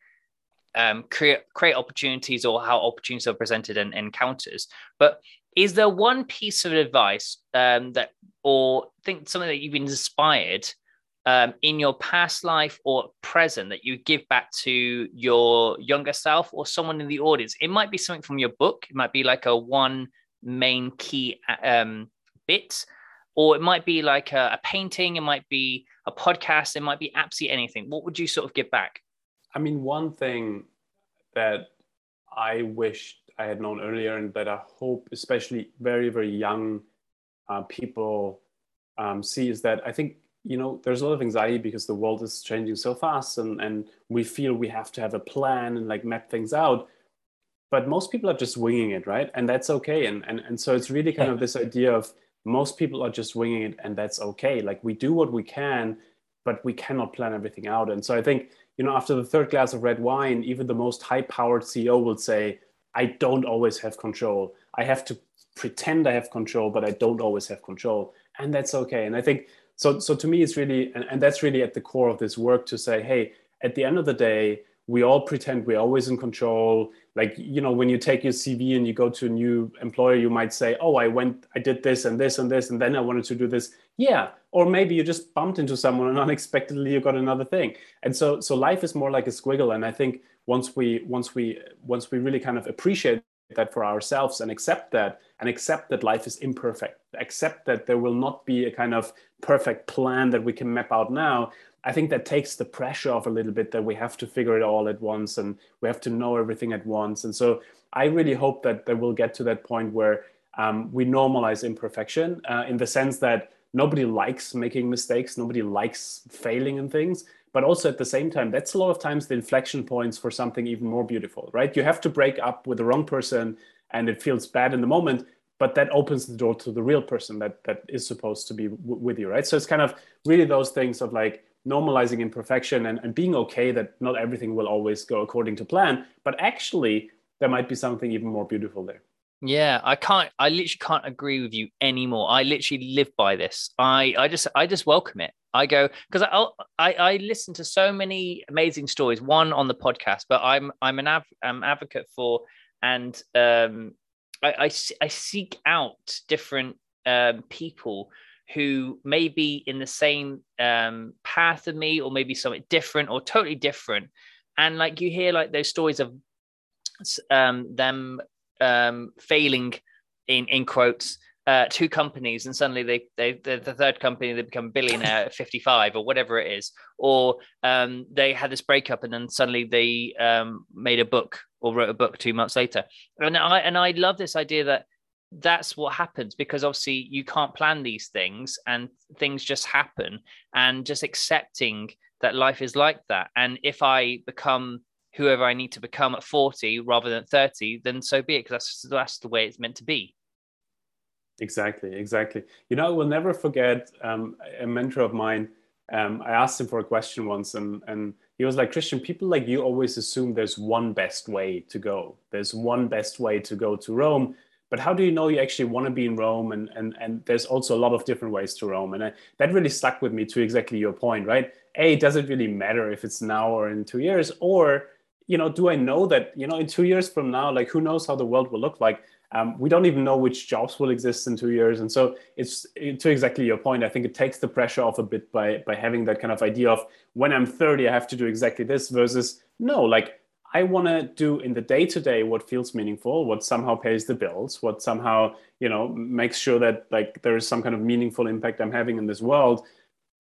um, create create opportunities or how opportunities are presented and encounters. But is there one piece of advice um, that or think something that you've been inspired um, in your past life or present that you give back to your younger self or someone in the audience? It might be something from your book. It might be like a one main key um, bit or it might be like a, a painting. It might be a podcast. It might be absolutely anything. What would you sort of give back? I mean one thing that i wish i had known earlier and that i hope especially very very young uh, people um, see is that I think you know there's a lot of anxiety because the world is changing so fast and and we feel we have to have a plan and like map things out. But most people are just winging it right? And that's okay. And and, and so it's really kind of this idea of most people are just winging it and that's okay. Like we do what we can but we cannot plan everything out. And so i think you know after the third glass of red wine even the most high powered ceo will say i don't always have control. I have to pretend I have control, but I don't always have control. And that's okay. And I think so so to me it's really and, and that's really at the core of this work to say, hey, at the end of the day, we all pretend we're always in control. Like, you know, when you take your CV and you go to a new employer, you might say, Oh, I went, I did this and this and this, and then I wanted to do this. Yeah. Or maybe you just bumped into someone and unexpectedly you got another thing. And so so life is more like a squiggle. And I think once we once we once we really kind of appreciate that for ourselves and accept that and accept that life is imperfect accept that there will not be a kind of perfect plan that we can map out now i think that takes the pressure off a little bit that we have to figure it all at once and we have to know everything at once. And so i really hope that that we'll get to that point where um, we normalize imperfection uh, in the sense that nobody likes making mistakes nobody likes failing in things but also at the same time that's a lot of times the inflection points for something even more beautiful right? You have to break up with the wrong person and it feels bad in the moment but that opens the door to the real person that that is supposed to be w- with you right so it's kind of really those things of like normalizing imperfection and, and being okay that not everything will always go according to plan but actually there might be something even more beautiful there yeah, I can't. I literally can't agree with you anymore. I literally live by this. I, I just, I just welcome it. I go because I, I, listen to so many amazing stories. One on the podcast, but I'm, I'm an av- I'm advocate for, and um, I, I, I seek out different um, people who may be in the same um, path of me, or maybe something different, or totally different. And like you hear like those stories of um, them um, failing in in quotes uh, two companies and suddenly they, they the third company they become billionaire at 55 or whatever it is or um, they had this breakup and then suddenly they um, made a book or wrote a book two months later and i and i love this idea that that's what happens because obviously you can't plan these things and things just happen and just accepting that life is like that and if i become whoever i need to become at 40 rather than 30 then so be it because that's that's the way it's meant to be Exactly, exactly. You know, I will never forget um, a mentor of mine. Um, I asked him for a question once, and and he was like, "Christian, people like you always assume there's one best way to go. There's one best way to go to Rome." But how do you know you actually want to be in Rome? And and and there's also a lot of different ways to Rome, and I, that really stuck with me to exactly your point, right? A, does it really matter if it's now or in two years, or you know, do I know that you know in two years from now, like who knows how the world will look like? Um, we don't even know which jobs will exist in two years. And so it's to exactly your point. I think it takes the pressure off a bit by by having that kind of idea of when I'm 30, I have to do exactly this versus no, like I want to do in the day to day what feels meaningful, what somehow pays the bills, what somehow you know makes sure that like there is some kind of meaningful impact I'm having in this world.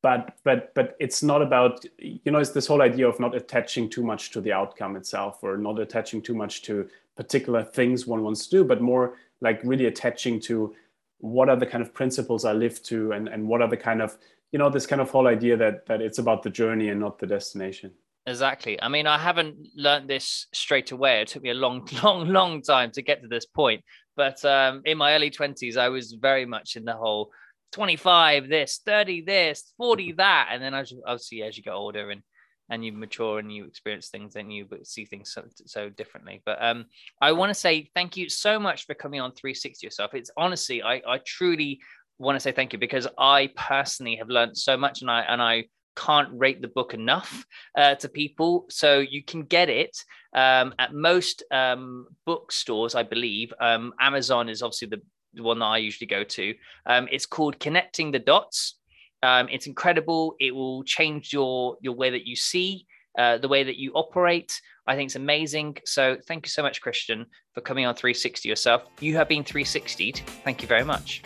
But but but it's not about you know it's this whole idea of not attaching too much to the outcome itself or not attaching too much to particular things one wants to do, but more like really attaching to what are the kind of principles I live to and, and what are the kind of, you know, this kind of whole idea that that it's about the journey and not the destination. Exactly. I mean, I haven't learned this straight away. It took me a long, long, long time to get to this point. But um, in my early 20s, I was very much in the whole 25 this, 30 this, 40 that. And then I obviously, as you get older and and you mature and you experience things and you see things so, so differently. But um i want to say thank you so much for coming on 360 yourself. It's honestly i i truly want to say thank you because i personally have learned so much and i and i can't rate the book enough uh, to people. So you can get it um, at most um, bookstores i believe. Um, amazon is obviously the, one that i usually go to. Um, it's called connecting the dots um, it's incredible. It will change your your way that you see, uh, the way that you operate. I think it's amazing. So thank you so much, Christian, for coming on 360 yourself. You have been 360'd. Thank you very much.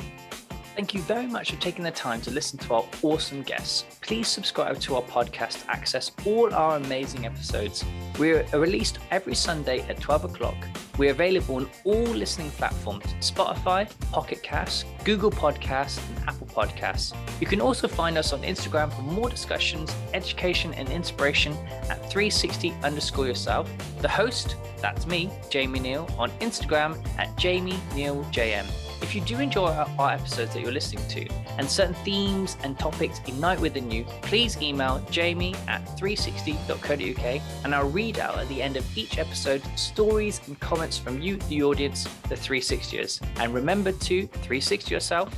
Thank you very much for taking the time to listen to our awesome guests. Please subscribe to our podcast to access all our amazing episodes. We're released every Sunday at 12 o'clock. We're available on all listening platforms Spotify, Pocket Casts, Google Podcasts, and Apple Podcasts. You can also find us on Instagram for more discussions, education, and inspiration at 360 underscore yourself. The host, that's me, Jamie Neal, on Instagram at Jamie Neal JM. If you do enjoy our episodes that you're listening to and certain themes and topics ignite within you, please email jamie at 360.co.uk and I'll read out at the end of each episode stories and comments from you, the audience, the 360ers. And remember to 360 yourself